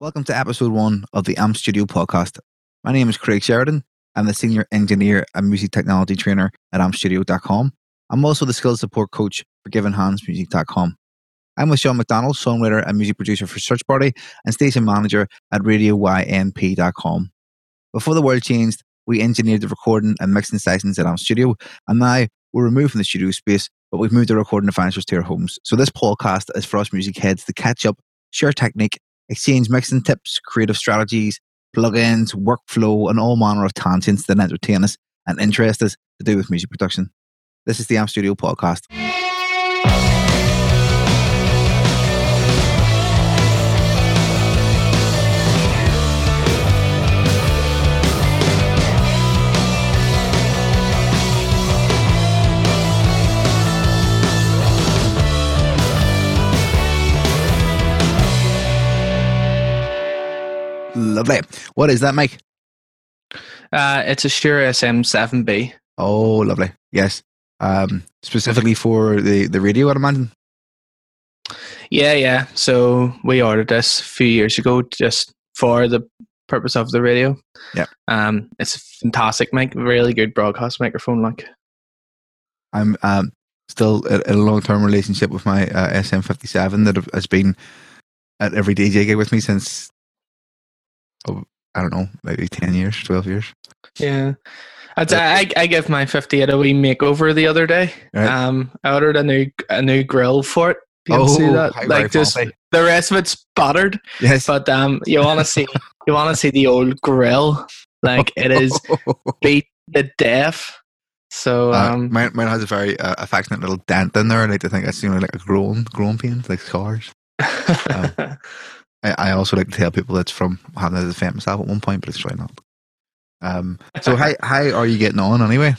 Welcome to episode one of the AMP Studio podcast. My name is Craig Sheridan. I'm the senior engineer and music technology trainer at ampstudio.com. I'm also the skills support coach for givenhandsmusic.com. I'm with Sean McDonald, songwriter and music producer for Search Party and station manager at radioynp.com. Before the world changed, we engineered the recording and mixing sessions at AMP Studio, and now we're removed from the studio space, but we've moved the recording adventures to our homes. So this podcast is for us music heads to catch up, share technique, exchange mixing tips, creative strategies, plugins, workflow, and all manner of tangents that entertain us and interest us to do with music production. This is the AMP Studio podcast. Lovely. What is that, Mike? Uh, it's a Shure SM7B. Oh, lovely. Yes. Um, specifically for the, the radio, I'd imagine. Yeah, yeah. So we ordered this a few years ago just for the purpose of the radio. Yeah. Um, it's a fantastic mic, really good broadcast microphone. Like, I'm um, still in a long term relationship with my uh, SM57 that has been at every DJ gig with me since, oh, I don't know, maybe 10 years, 12 years. yeah. I, I give my 58 a wee makeover the other day. Right. Um, I ordered a new a new grill for it. You Oh, see that? Like just fancy. the rest of it's battered, Yes. but um, you want to see you want to see the old grill. Like it is beat the death. So Uh, um, mine, mine has a very uh, affectionate little dent in there. I like to think it's you know like a growing growing pains, like scars. I, I also like to tell people that's from having to defend myself at one point, but it's really not. Um, so how how are you getting on anyway?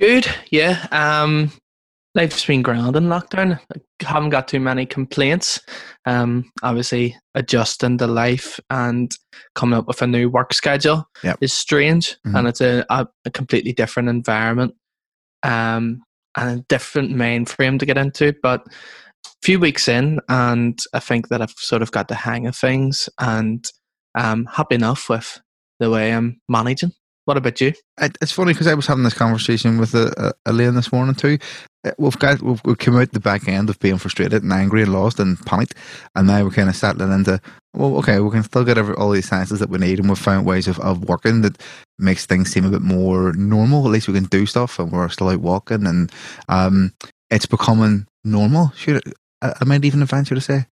good, yeah. Um, life's been grand in lockdown. I haven't got too many complaints. Um, obviously adjusting to life and coming up with a new work schedule Yep. is strange, Mhm. and it's a, a, a completely different environment. Um, and a different mainframe to get into, but few weeks in and I think that I've sort of got the hang of things and I'm happy enough with the way I'm managing. What about you? It's funny because I was having this conversation with uh, uh, Elaine this morning too. Uh, We've got we've, we've come out the back end of being frustrated and angry and lost and panicked, and now we're kind of settling into well, okay, we can still get every, all these sciences that we need, and we've found ways of, of working that makes things seem a bit more normal. At least we can do stuff, and we're still out walking, and um, it's becoming normal. I, might even venture to say.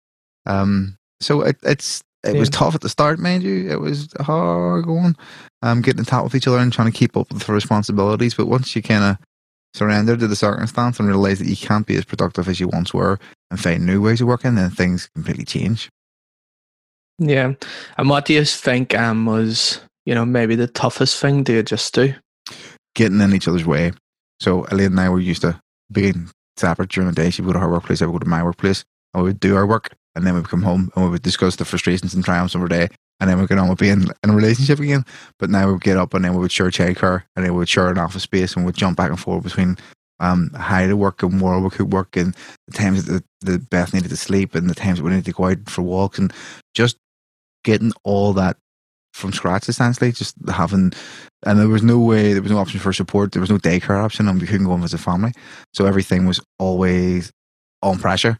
Um, so it, it's it was tough at the start, mind you. It was hard going um, getting in touch with each other and trying to keep up with the responsibilities. But once you kind of surrender to the circumstance and realize that you can't be as productive as you once were and find new ways of working, then things completely change. Yeah. And what do you think um, was, you know, maybe the toughest thing to adjust to? Getting in each other's way. So Elaine and I were used to being separate during the day. She would go to her workplace, I would go to my workplace, and we would do our work, and then we'd come home and we would discuss the frustrations and triumphs of our day. And then we'd get on with being in a relationship again. But now we would get up and then we would share childcare and then we would share an office space and we'd jump back and forth between um, how to work and where we could work and the times that the Beth needed to sleep and the times that we needed to go out for walks and just getting all that from scratch essentially. Just having, and there was no way, there was no option for support. There was no daycare option and we couldn't go and a family. So everything was always on pressure.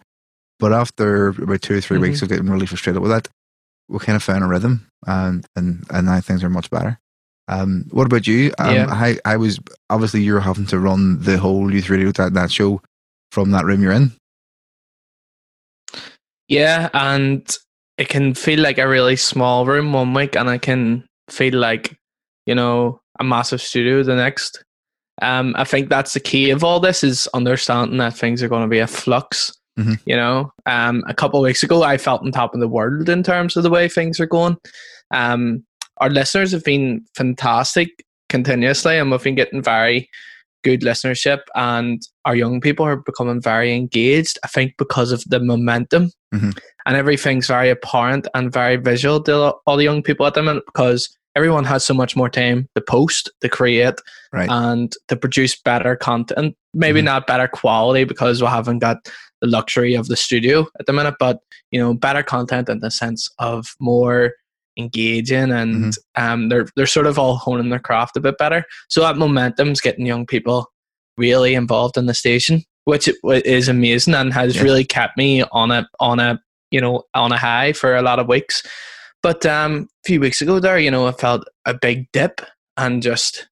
But after about two or 3 Mhm. weeks of getting really frustrated with that, we kind of found a rhythm and, and, and now things are much better. Um, what about you? Um, Yeah. I, I was obviously you're having to run the whole youth radio that, that show from that room you're in. Yeah. And it can feel like a really small room one week and I can feel like, you know, a massive studio the next. Um, I think that's the key of all this is understanding that things are going to be a flux. Mhm. You know, um, a couple of weeks ago, I felt on top of the world in terms of the way things are going. Um, our listeners have been fantastic continuously, and we've been getting very good listenership, and our young people are becoming very engaged. I think because of the momentum, Mhm. and everything's very apparent and very visual to all the young people at the minute because everyone has so much more time to post, to create, Right. and to produce better content. Maybe Mhm. not better quality because we haven't got the luxury of the studio at the minute, but you know, better content in the sense of more engaging and mm-hmm. um, they're they're sort of all honing their craft a bit better. So that momentum's getting young people really involved in the station, which is amazing and has yeah. really kept me on a on a you know on a high for a lot of weeks. But um, a few weeks ago, there, you know, I felt a big dip and just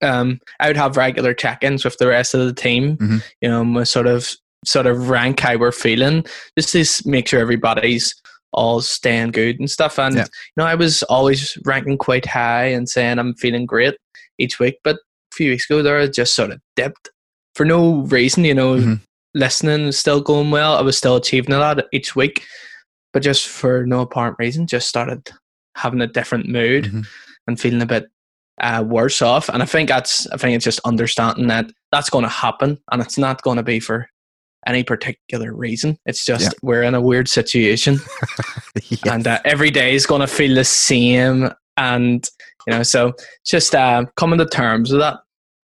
um, I would have regular check-ins with the rest of the team. Mm-hmm. You know, sort of sort of rank how we're feeling, just to make sure everybody's all staying good and stuff. And yeah. you know, I was always ranking quite high and saying I'm feeling great each week. But few weeks ago, there I just sort of dipped for no reason. You know, mm-hmm. listening was still going well. I was still achieving a lot each week, but just for no apparent reason, just started having a different mood mm-hmm. and feeling a bit uh, worse off. And I think that's I think it's just understanding that that's going to happen, and it's not going to be for any particular reason. It's just yeah. we're in a weird situation, yes. and uh, every day is going to feel the same. And you know, so just uh, coming to terms with that,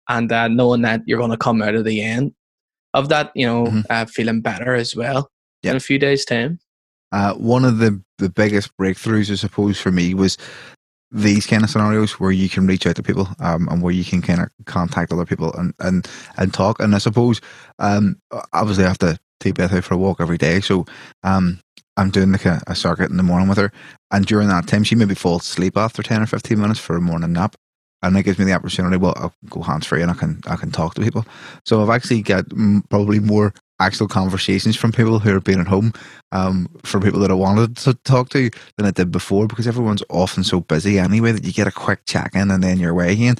and uh, knowing that you're going to come out of the end of that, you know, mm-hmm. Uh, feeling better as well yep. in a few days' time. Uh, one of the the biggest breakthroughs, I suppose, for me was these kind of scenarios where you can reach out to people um, and where you can kind of contact other people and, and, and talk. And I suppose, um, obviously, I have to take Beth out for a walk every day. So um, I'm doing like a, a, circuit in the morning with her. And during that time, she maybe falls asleep after 10 or 15 minutes for a morning nap. And it gives me the opportunity, well, I'll go hands free and I can I can talk to people. So I've actually got probably more actual conversations from people who have been at home, um, from people that I wanted to talk to than I did before because everyone's often so busy anyway that you get a quick check in and then you're away again.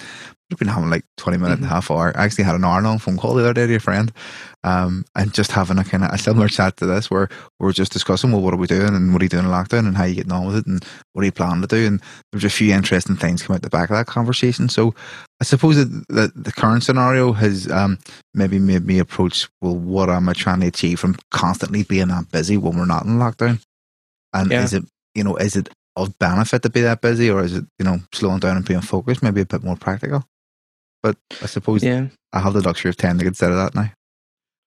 We've been having like 20 minutes mm-hmm. and a half hour. I actually had an hour long phone call the other day to a friend um, and just having a kind of a similar chat to this where we're just discussing, well, what are we doing and what are you doing in lockdown and how are you getting on with it and what are you planning to do? And there's a few interesting things come out the back of that conversation. So I suppose that the, the current scenario has um, maybe made me approach, well, what am I trying to achieve from constantly being that busy when we're not in lockdown? And yeah. is it, you know, is it of benefit to be that busy or is it, you know, slowing down and being focused, maybe a bit more practical? But I suppose yeah. I have the luxury of time to consider that now.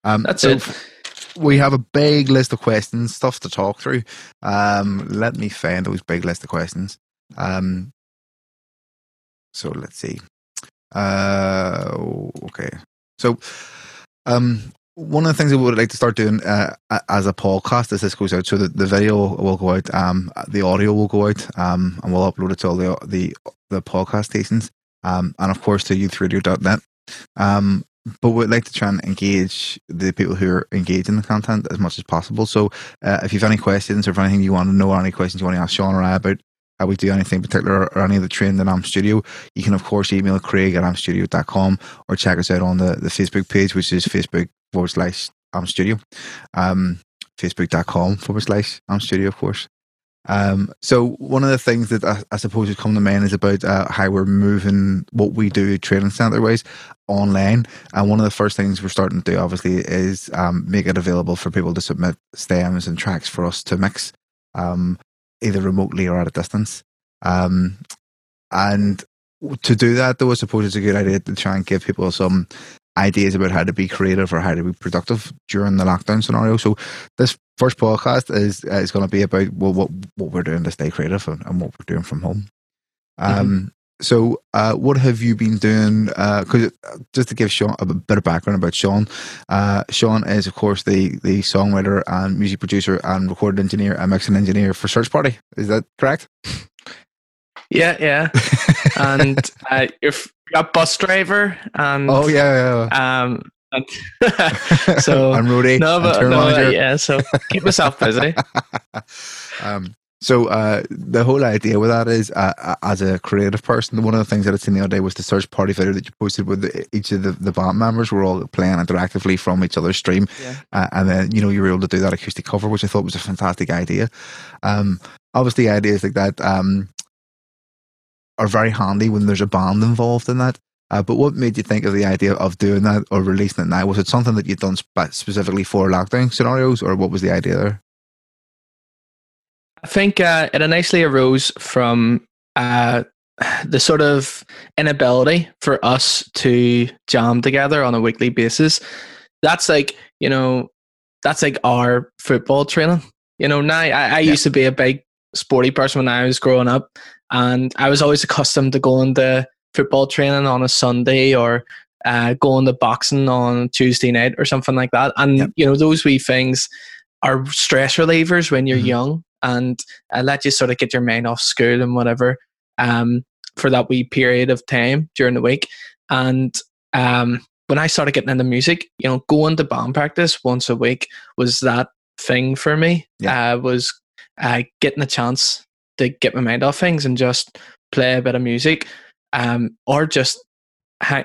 Um, That's so it. We have a big list of questions, stuff to talk through. Um, let me find those big list of questions. Um, so let's see. Uh, okay. So, um, one of the things that we would like to start doing uh, as a podcast as this goes out, so the, the video will go out, um, the audio will go out, um, and we'll upload it to all the the, the podcast stations, um, and of course to youthradio.net. Um, but we'd like to try and engage the people who are engaging in the content as much as possible. So, uh, if you have any questions or if anything you want to know, or any questions you want to ask Sean or I about how we do anything particular or any of the training in Amp Studio, you can of course email Craig at ampstudio.com or check us out on the, the Facebook page, which is Facebook forward slash Amp Studio, um, facebook.com forward slash Amp Studio, of course. Um, so one of the things that I, I suppose has come to mind is about uh, how we're moving what we do training center wise online. And one of the first things we're starting to do, obviously, is um, make it available for people to submit stems and tracks for us to mix, um, either remotely or at a distance. Um, and to do that, though, I suppose it's a good idea to try and give people some ideas about how to be creative or how to be productive during the lockdown scenario. So this first podcast is uh, is going to be about well, what what we're doing to stay creative and, and what we're doing from home. Um, mm-hmm. So, uh, what have you been doing? Because uh, just to give Sean a bit of background about Sean, uh, Sean is of course the the songwriter and music producer and recording engineer and mixing engineer for Search Party. Is that correct? Yeah, yeah. and uh, you're a bus driver and oh yeah, yeah. um so I'm roadie no but no, yeah so keep myself busy um so uh, the whole idea with that is, uh, as a creative person, one of the things that I seen the other day was the search party video that you posted with the, each of the, the band members were all playing interactively from each other's stream, yeah. uh, and then you know you were able to do that acoustic cover, which I thought was a fantastic idea. Um, obviously, ideas like that um, are very handy when there's a band involved in that. Uh, but what made you think of the idea of doing that or releasing it now? Was it something that you'd done spe- specifically for lockdown scenarios, or what was the idea there? I think uh, it initially arose from uh, the sort of inability for us to jam together on a weekly basis. That's like, you know, that's like our football training. You know, now I, I Yeah. used to be a big sporty person when I was growing up, and I was always accustomed to going to football training on a Sunday or uh, going to boxing on Tuesday night or something like that. And Yep. you know, those wee things are stress relievers when you're Mhm. young, and uh, let you sort of get your mind off school and whatever um, for that wee period of time during the week. And um, when I started getting into music, you know, going to band practice once a week was that thing for me. Yeah. Uh, was uh, getting a chance to get my mind off things and just play a bit of music, um, or just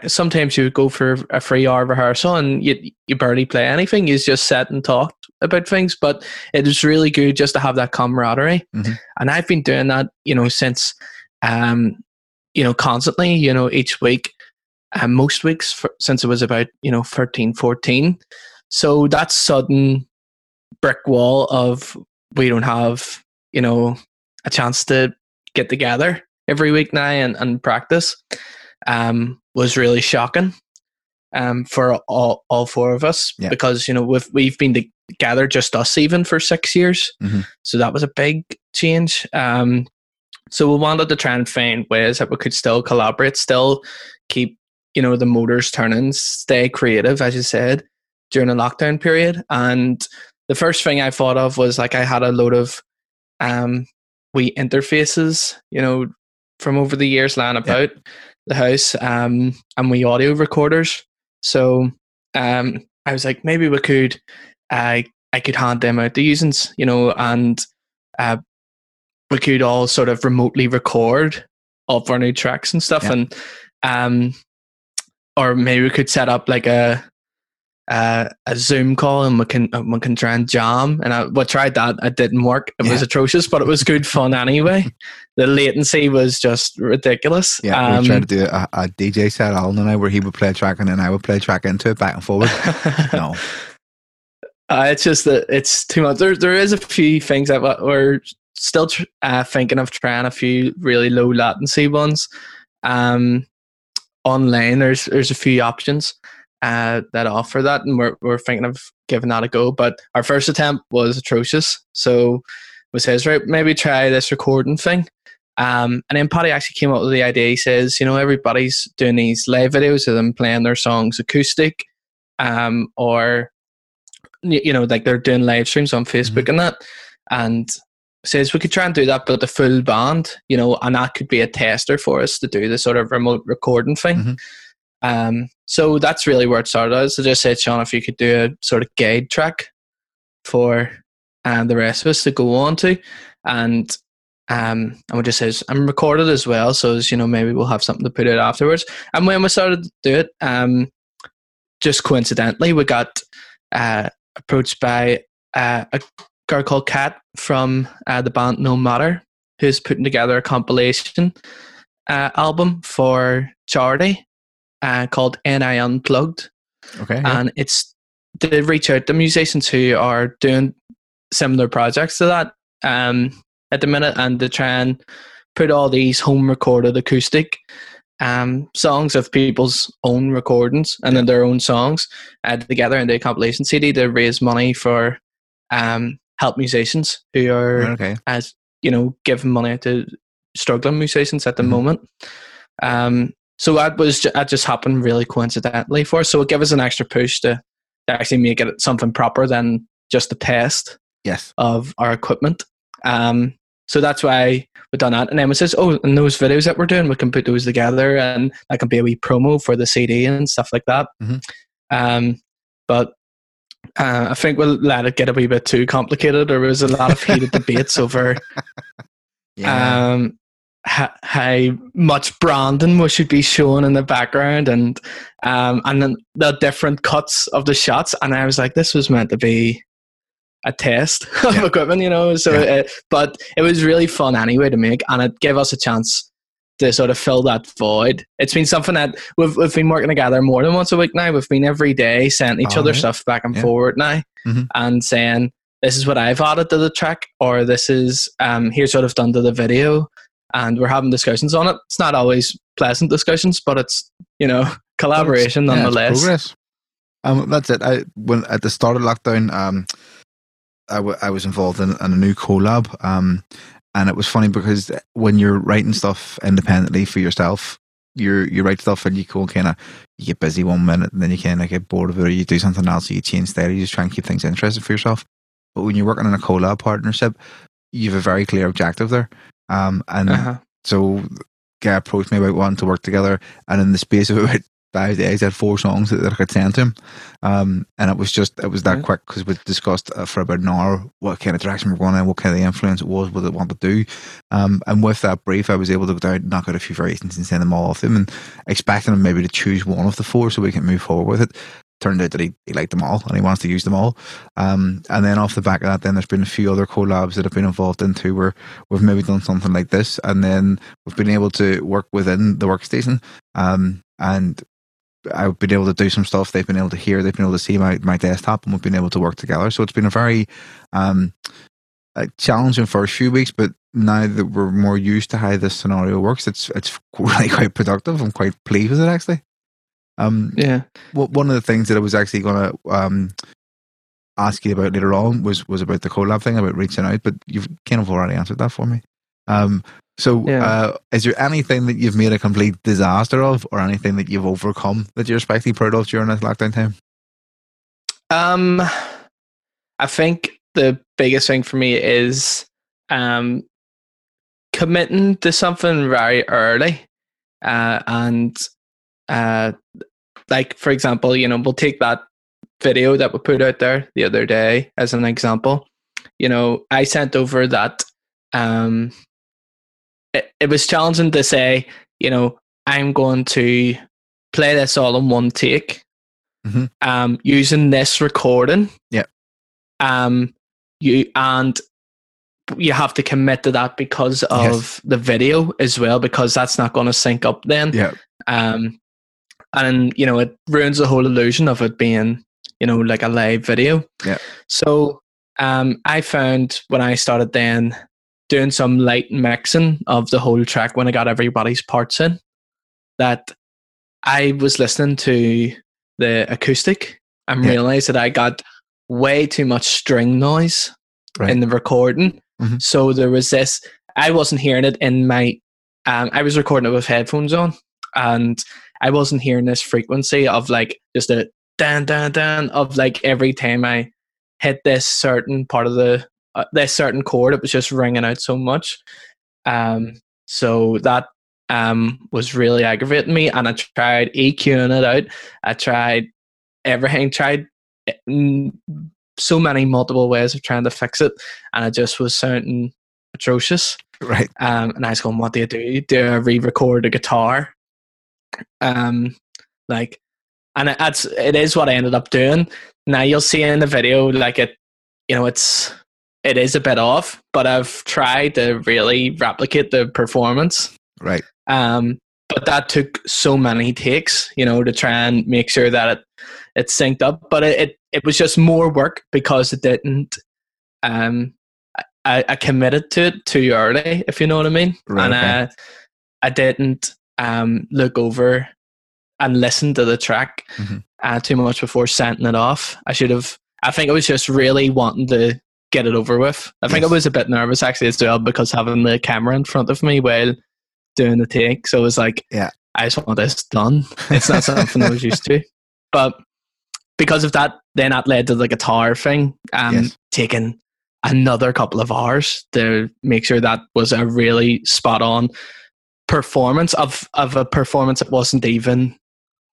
sometimes you would go for a free hour rehearsal and you you barely play anything. You just sit and talk about things, but it is really good just to have that camaraderie. Mhm. And I've been doing that, you know, since um, you know, constantly, you know, each week, and most weeks for, since it was about, you know, 13, 14. So that sudden brick wall of we don't have, you know, a chance to get together every week now and, and practice um, was really shocking um, for all, all four of us Yeah. because, you know, we've, we've been together just us even for six years. Mhm. So that was a big change. Um, so we wanted to try and find ways that we could still collaborate, still keep, you know, the motors turning, stay creative, as you said, during the lockdown period. And the first thing I thought of was like I had a load of um we interfaces, you know, from over the years lying about the house, um, and we audio recorders. So um I was like, maybe we could I I could hand them out to users, you know, and uh we could all sort of remotely record all of our new tracks and stuff Yeah. and um or maybe we could set up like a uh, a Zoom call and we can uh, we can try and jam. And I we tried that. It didn't work. It was atrocious, but it was good fun anyway. the latency was just ridiculous. Yeah, Um, we tried to do a, a DJ set, Alan and I, where he would play a track and then I would play a track into it back and forward. No. Uh, it's just that it's too much. There, there is a few things that we- we're still tr- uh, thinking of trying a few really low latency ones. Um, online, there's there's a few options uh, that offer that, and we're we're thinking of giving that a go. But our first attempt was atrocious, so we says right, maybe try this recording thing. Um, and then Paddy actually came up with the idea. He says, you know, everybody's doing these live videos of them playing their songs acoustic, um, or you know, like they're doing live streams on Facebook and that. And says we could try and do that, but the full band, you know, and that could be a tester for us to do the sort of remote recording thing. Mhm. Um, so that's really where it started. I just said, Sean, if you could do a sort of guide track for um, the rest of us to go on to, and um, and we just says I'm recorded as well, so as you know, maybe we'll have something to put out afterwards. And when we started to do it, um, just coincidentally, we got uh, approached by uh, a girl called Kat from uh, the band No Matter, who's putting together a compilation uh, album for charity uh, called NI Unplugged Okay. yeah. and it's to reach out to musicians who are doing similar projects to that um, at the minute and to try and put all these home recorded acoustic um, songs of people's own recordings and then their own songs uh, together into a compilation CD to raise money for um, help musicians who are okay. as you know giving money to struggling musicians at the Mhm. moment. Um, so that was that just happened really coincidentally for us. So it gave us an extra push to, to actually make it something proper than just a test Yes. of our equipment. Um, so that's why we've done that. And then it says, oh, and those videos that we're doing, we can put those together, and that can be a wee promo for the CD and stuff like that. Mhm. Um, but uh, I think we'll let it get a wee bit too complicated. There was a lot of heated debates over Yeah. um, ha- how much branding we should be shown in the background and um, and then the different cuts of the shots. And I was like, this was meant to be a test of Yeah. equipment, you know. So, Yeah. uh, but it was really fun anyway to make, and it gave us a chance to sort of fill that void. It's been something that we've we've been working together more than once a week now. We've been every day sending each other Alright. stuff back and Yeah. forward now, Mhm. and saying this is what I've added to the track, or this is um, here's what I've done to the video, and we're having discussions on it. It's not always pleasant discussions, but it's you know collaboration it's nonetheless. progress. Um, that's it. I when at the start of lockdown, um, I, w- I was involved in, in a new collab. Um, and it was funny because when you're writing stuff independently for yourself, you you write stuff and you go kind of you get busy one minute and then you kind of get bored of it or you do something else or you change style. You just try and keep things interesting for yourself. But when you're working in a collab partnership, you have a very clear objective there. Um, and uh-huh. so guy approached me about wanting to work together, and in the space of about five days, I had four songs that, I could send to him. Um, and it was just, it was that yeah. quick because we discussed uh, for about an hour what kind of direction we're going in, what kind of influence it was, what they want to do. Um, and with that brief, I was able to go down, knock out a few variations and send them all off to him and expecting him maybe to choose one of the four so we can move forward with it turned out that he, he liked them all and he wants to use them all. Um, and then off the back of that, then there's been a few other collabs that have been involved into where we've maybe done something like this, and then we've been able to work within the workstation. Um, and I've been able to do some stuff. They've been able to hear. They've been able to see my, my desktop, and we've been able to work together. So it's been a very um, challenging first few weeks, but now that we're more used to how this scenario works, it's it's really quite productive. I'm quite pleased with it actually. Um, yeah. Well, one of the things that I was actually going to um, ask you about later on was was about the collab thing about reaching out, but you've kind of already answered that for me. Um, so, yeah. uh, is there anything that you've made a complete disaster of, or anything that you've overcome that you're especially proud of during this lockdown time? Um, I think the biggest thing for me is um committing to something very early, uh, and uh, like for example, you know, we'll take that video that we put out there the other day as an example. You know, I sent over that um it, it was challenging to say, you know, I'm going to play this all in one take. Mm-hmm. Um using this recording. Yeah. Um you and you have to commit to that because of yes. the video as well, because that's not going to sync up then. Yeah. Um, and you know it ruins the whole illusion of it being you know like a live video yeah so um i found when i started then doing some light mixing of the whole track when i got everybody's parts in that i was listening to the acoustic and yeah. realized that i got way too much string noise right. in the recording mm-hmm. so there was this i wasn't hearing it in my um, i was recording it with headphones on and I wasn't hearing this frequency of like just a dan dan dan of like every time I hit this certain part of the uh, this certain chord, it was just ringing out so much. Um, so that um was really aggravating me, and I tried EQing it out. I tried everything, tried eh, so many multiple ways of trying to fix it, and it just was sounding atrocious. Right. Um, and I was going, "What do you do? Do I re-record a guitar um, like, and it, that's it is what I ended up doing. Now you'll see in the video, like it, you know, it's it is a bit off, but I've tried to really replicate the performance. Right. Um, but that took so many takes, you know, to try and make sure that it it synced up. But it it, it was just more work because it didn't. Um, I, I committed to it too early, if you know what I mean, right, and okay. I I didn't um, look over and listen to the track mm-hmm. uh, too much before sending it off. I should have. I think I was just really wanting to get it over with. I think I was a bit nervous actually as well because having the camera in front of me while doing the take. So it was like, yeah, I just want this done. It's not something I was used to. But because of that, then that led to the guitar thing, um, yes. taking another couple of hours to make sure that was a really spot on performance of of a performance that wasn't even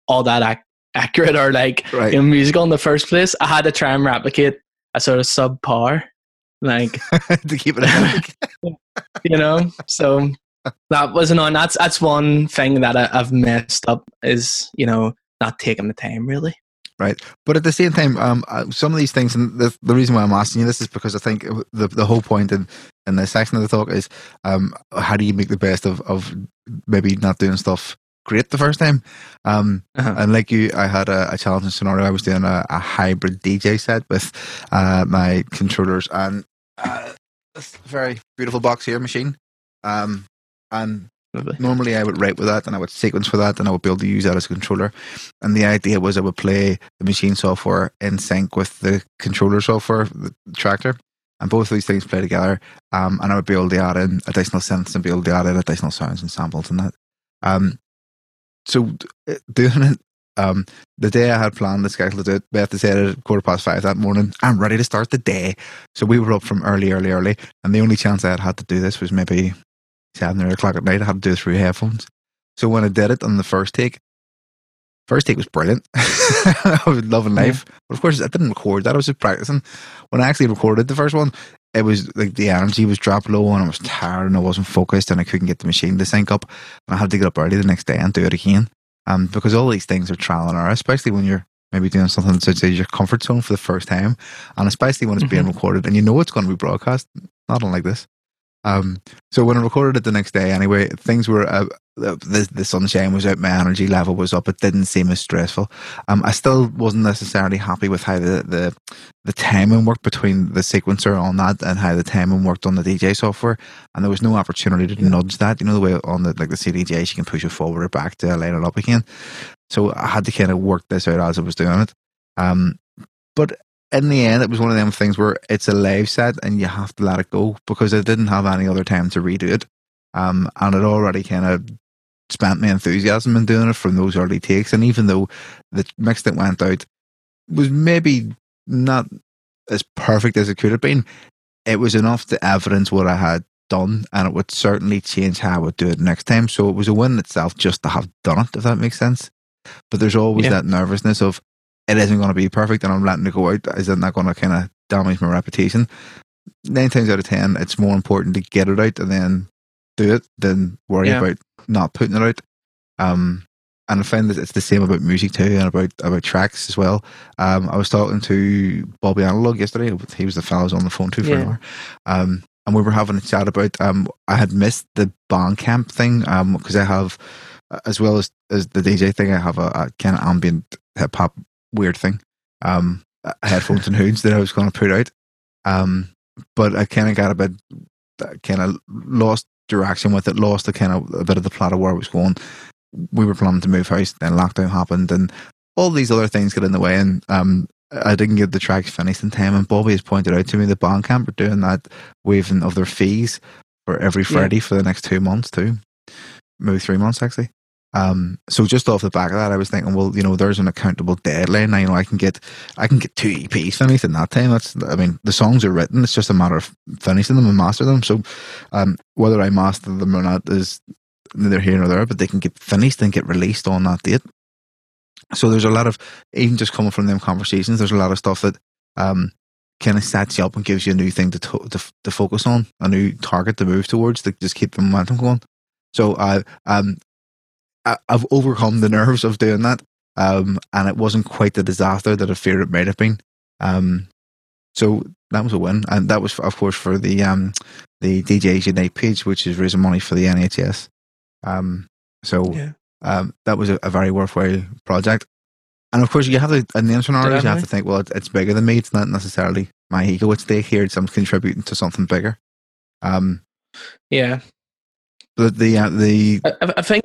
all that ac- accurate or like right. you know, musical in the first place. I had to try and replicate a sort of subpar, like to keep it, you know. So that was annoying. That's that's one thing that I, I've messed up is you know not taking the time really right? But at the same time, um, uh, some of these things, and the, the reason why I'm asking you this is because I think the the whole point in in this section of the talk is, um, how do you make the best of of maybe not doing stuff great the first time? Um, uh-huh. and like you, I had a, a challenging scenario. I was doing a, a hybrid DJ set with uh, my controllers and uh, this very beautiful box here Maschine, um, and Lovely. normally I would write with that and I would sequence for that and I would be able to use that as a controller. And the idea was I would play the Maschine software in sync with the controller software, the Traktor. And both of these things play together. Um, and I would be able to add in additional synths and be able to add in additional sounds and samples and that. Um, so uh, doing it, um, the day I had planned the schedule to do it, Beth said at quarter past five that morning, I'm ready to start the day. So we were up from early, early, early. And the only chance I had had to do this was maybe seven or eight o'clock at night. I had to do it through headphones. So when I did it on the first take, first take was brilliant. I was loving life. But of course, I didn't record that. I was just practicing. When I actually recorded the first one, it was like the energy was dropped low and I was tired and I wasn't focused and I couldn't get the Maschine to sync up. And I had to get up early the next day and do it again. Um, because all these things are trial and error, especially when you're maybe doing something that's your comfort zone for the first time, and especially when it's being recorded and you know it's going to be broadcast. Not unlike this. Um, so when I recorded it the next day, anyway, things were uh, the the sunshine was out, my energy level was up. It didn't seem as stressful. Um, I still wasn't necessarily happy with how the the the timing worked between the sequencer on that and how the timing worked on the DJ software. And there was no opportunity to nudge that. You know the way on the like the CDJ, you can push it forward or back to line it up again. So I had to kind of work this out as I was doing it. Um, but in the end, it was one of them things where it's a live set and you have to let it go because I didn't have any other time to redo it. Um, and it already kind of spent my enthusiasm in doing it from those early takes. And even though the mix that went out was maybe not as perfect as it could have been, it was enough to evidence what I had done and it would certainly change how I would do it next time. So it was a win in itself just to have done it, if that makes sense. But there's always Yeah. that nervousness of it isn't going to be perfect and I'm letting it go out. Is it not going to kind of damage my reputation? Nine times out of ten, it's more important to get it out and then do it than worry Yeah. about not putting it out. Um, and I find that it's the same about music too and about, about tracks as well. Um, I was talking to Bobby Analog yesterday. He was the fellow I was on the phone to for an hour. Um, and we were having a chat about um, I had missed the Bandcamp thing because I have, as well as, as the DJ thing, I have a, a kind of ambient hip hop weird thing, um, headphones and hoods that I was going to put out. Um, but I kind of got a bit, kind of lost direction with it, lost the kind of a bit of the plot of where it was going. We were planning to move house, then lockdown happened, and all these other things got in the way, and um, I didn't get the tracks finished in time. And Bobby has pointed out to me that Bandcamp are doing that waiving of their fees for every Yeah. Friday for the next two months too, maybe three months actually. Um, so just off the back of that, I was thinking, well, you know, there's an accountable deadline. I know I can get, I can get two EPs finished in that time. That's, I mean, the songs are written. It's just a matter of finishing them and master them. So, um, whether I master them or not is neither here nor there. But they can get finished and get released on that date. So there's a lot of, even just coming from them conversations, there's a lot of stuff that, um, kind of sets you up and gives you a new thing to, to to focus on, a new target to move towards to just keep the momentum going. So I um I, I've overcome the nerves of doing that, um, and it wasn't quite the disaster that I feared it might have been. Um, so that was a win, and that was of course for the um the DJs Unite page, which is raising money for the NHS. Um, so Yeah. um, that was a, a very worthwhile project. And of course, you have to, in them scenarios, you have to think, well, it's, it's bigger than me. It's not necessarily my ego at stake here. It's I'm contributing to something bigger. Um, Yeah. the the uh, the I- I think.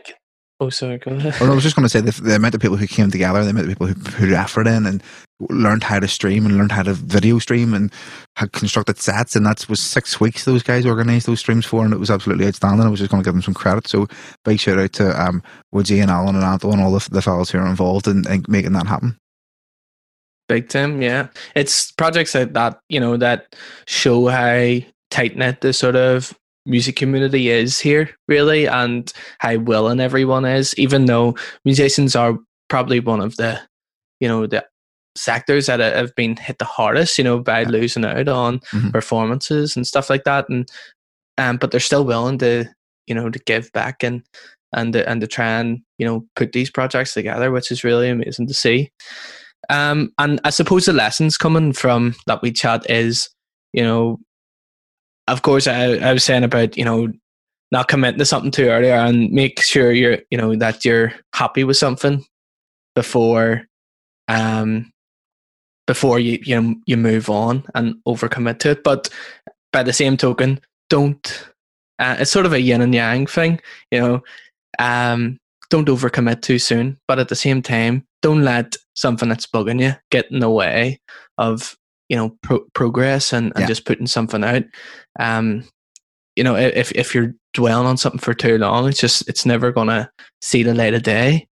Oh, sorry. Go ahead. Well, I was just going to say the, the amount of people who came together, the amount of people who put effort in and learned how to stream and learned how to video stream and had constructed sets, and that was six weeks those guys organised those streams for, and it was absolutely outstanding. I was just going to give them some credit. So big shout out to um, Woodsy and Alan and Anto and all the, the fellows who are involved in, in making that happen. Big time, yeah. It's projects like that, you know, that show how tight knit the sort of music community is here, really, and how willing everyone is, even though musicians are probably one of the, you know, the sectors that have been hit the hardest, you know, by losing out on Mhm. performances and stuff like that. And um, but they're still willing to, you know, to give back and and to, and to try and you know put these projects together, which is really amazing to see. Um, and I suppose the lessons coming from that we chat is, you know, of course, I, I was saying about you know not committing to something too earlier and make sure you're you know that you're happy with something before um before you you know you move on and overcommit to it. But by the same token, don't uh, it's sort of a yin and yang thing, you know. Um, don't overcommit too soon, but at the same time, don't let something that's bugging you get in the way of you know pro- progress and, and Yeah. just putting something out. Um, you know, if if you're dwelling on something for too long, it's just it's never gonna see the light of day.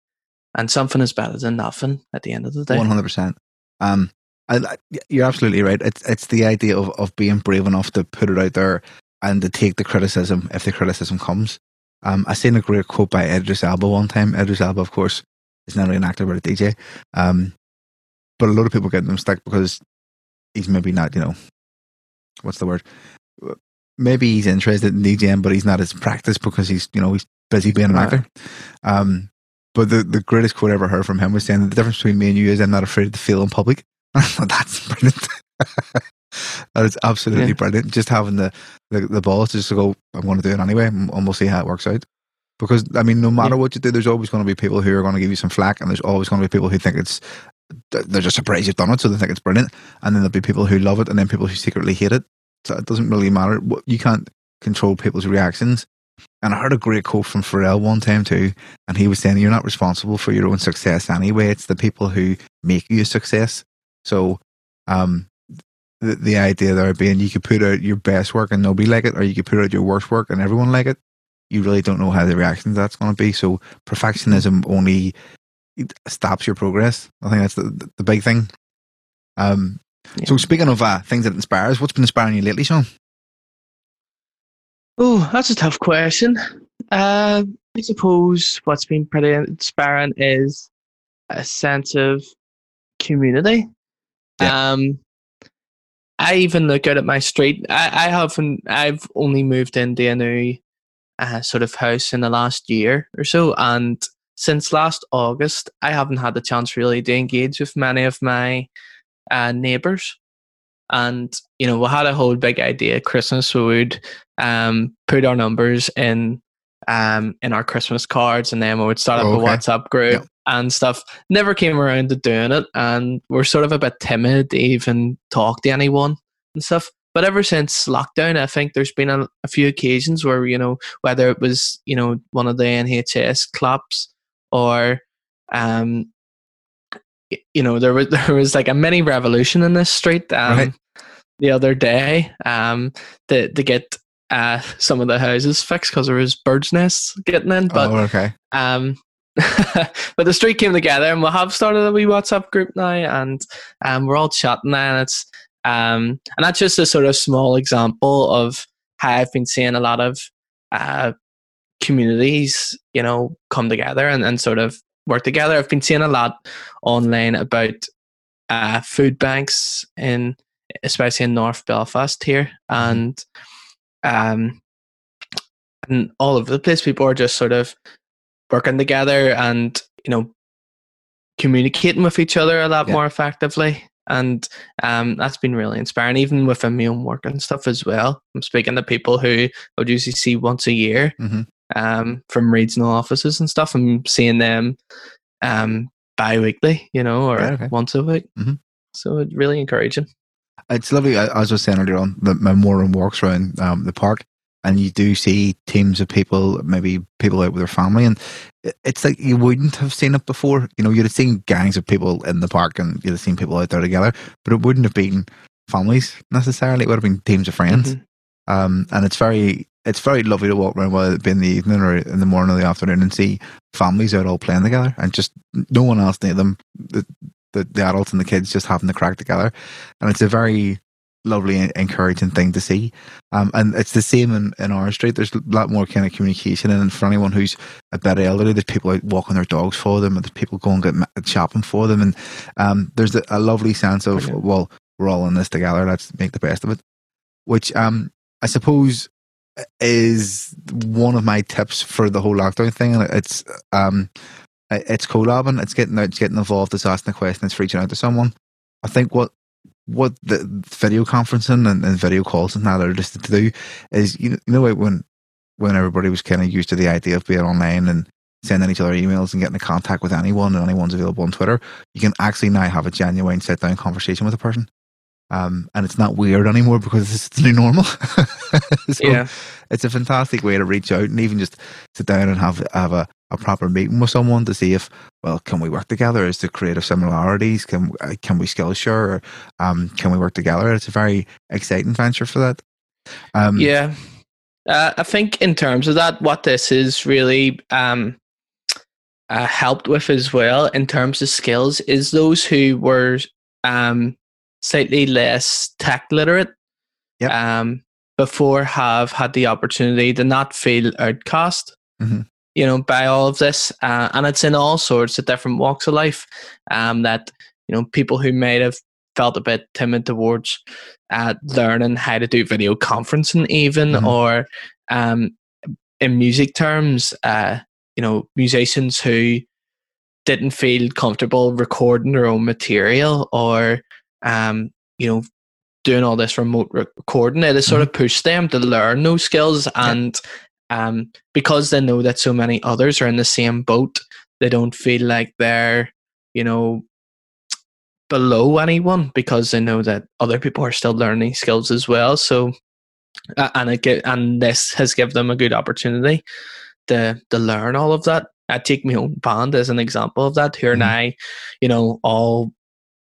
And something is better than nothing at the end of the day. One hundred percent. Um, I, you're absolutely right. It's it's the idea of of being brave enough to put it out there and to take the criticism if the criticism comes. Um, I seen a great quote by Idris Elba one time. Idris Elba, of course, is not only an actor but a DJ. Um, but a lot of people get them stuck because he's maybe not, you know, what's the word? Maybe he's interested in DJing, but he's not as practiced because he's, you know, he's busy being an Right. actor. Um, but the, the greatest quote I ever heard from him was saying the difference between me and you is I'm not afraid to fail in public. That's brilliant. that is absolutely Yeah. brilliant. Just having the, the, the balls to just to go, I'm going to do it anyway, and and we'll see how it works out. Because, I mean, no matter what you do, there's always going to be people who are going to give you some flack, and there's always going to be people who think it's, they're just surprised you've done it, so they think it's brilliant. And then there'll be people who love it, and then people who secretly hate it. So it doesn't really matter. You can't control people's reactions. And I heard a great quote from Pharrell one time too, and he was saying, "You're not responsible for your own success anyway. It's the people who make you a success." So, um, the the idea there being you could put out your best work and nobody like it, or you could put out your worst work and everyone like it. You really don't know how the reaction that's going to be. So perfectionism only stops your progress. I think that's the the, big thing. Um, so speaking of uh, things that inspires, what's been inspiring you lately, Sean? Oh, that's a tough question. Uh, I suppose what's been pretty inspiring is a sense of community. Um, I even look out at my street. I, I haven't. I've only moved into a new uh, sort of house in the last year or so, and since last August, I haven't had the chance really to engage with many of my uh, neighbours. And you know, we had a whole big idea at Christmas. We would um, put our numbers in um, in our Christmas cards, and then we would start up Oh, a okay. WhatsApp group and stuff. Never came around to doing it, and we're sort of a bit timid to even talk to anyone and stuff. But ever since lockdown, I think there's been a, a few occasions where you know whether it was you know one of the NHS claps or um, you know there was there was like a mini revolution in this street um, Right. the other day um, to to get uh, some of the houses fixed because there was birds' nests getting in, but oh, okay. um, but the street came together, and we have started a wee WhatsApp group now, and um, we're all chatting now, and it's um, and that's just a sort of small example of how I've been seeing a lot of uh, communities, you know, come together and, and sort of work together. I've been seeing a lot online about uh, food banks in, especially in North Belfast here, and um, and all over the place. People are just sort of working together and you know communicating with each other a lot Yeah. more effectively and um, that's been really inspiring even within my own work and stuff as well i'm speaking to people who i would usually see once a year Mhm. Um, from regional offices and stuff i'm seeing them um, bi-weekly you know or Right, okay. once a week Mhm. so it's really encouraging It's lovely. I- As I was saying earlier on, the Memorial walks around um, the park, and you do see teams of people, maybe people out with their family, and it's like you wouldn't have seen it before. You know, you'd have seen gangs of people in the park, and you'd have seen people out there together, but it wouldn't have been families necessarily. It would have been teams of friends. Mhm. Um, and it's very it's very lovely to walk around, whether it be in the evening or in the morning or the afternoon, and see families out all playing together, and just no one else near them. The, the the adults and the kids just having the crack together, and it's a very lovely encouraging thing to see. Um, and it's the same in, in our street. There's a lot more kind of communication, and for anyone who's a bit elderly, there's people out walking their dogs for them, and there's people going get shopping for them, and um, there's a, a lovely sense of Brilliant. well, we're all in this together. Let's make the best of it. Which um, I suppose is one of my tips for the whole lockdown thing, and it's um, it's collabing. It's getting out, it's getting involved. It's asking a question. It's reaching out to someone. I think what what the video conferencing and, and video calls and that are listed to do is you know, you know when when everybody was kind of used to the idea of being online and sending each other emails and getting in contact with anyone and anyone's available on Twitter, you can actually now have a genuine sit down conversation with a person. Um, and it's not weird anymore because it's the new normal. so yeah. it's a fantastic way to reach out and even just sit down and have have a, a proper meeting with someone to see if well can we work together? Is there creative similarities? Can uh, can we skill share? Or um, can we work together? It's a very exciting venture for that. Um, yeah. Uh, i think in terms of that what this is really um, uh, helped with as well in terms of skills is those who were um, slightly less tech literate yep. um, before have had the opportunity to not feel outcast mm-hmm. you know by all of this uh, and it's in all sorts of different walks of life um, that you know people who might have felt a bit timid towards uh, learning how to do video conferencing even mm-hmm. or um, in music terms uh, you know musicians who didn't feel comfortable recording their own material or um, you know doing all this remote recording it has sort mm-hmm. of pushed them to learn those skills and um, because they know that so many others are in the same boat they don't feel like they're you know below anyone because they know that other people are still learning skills as well so uh, and it get, and this has given them a good opportunity to to learn all of that. I take my own band as an example of that. Here mm-hmm. now, you know, all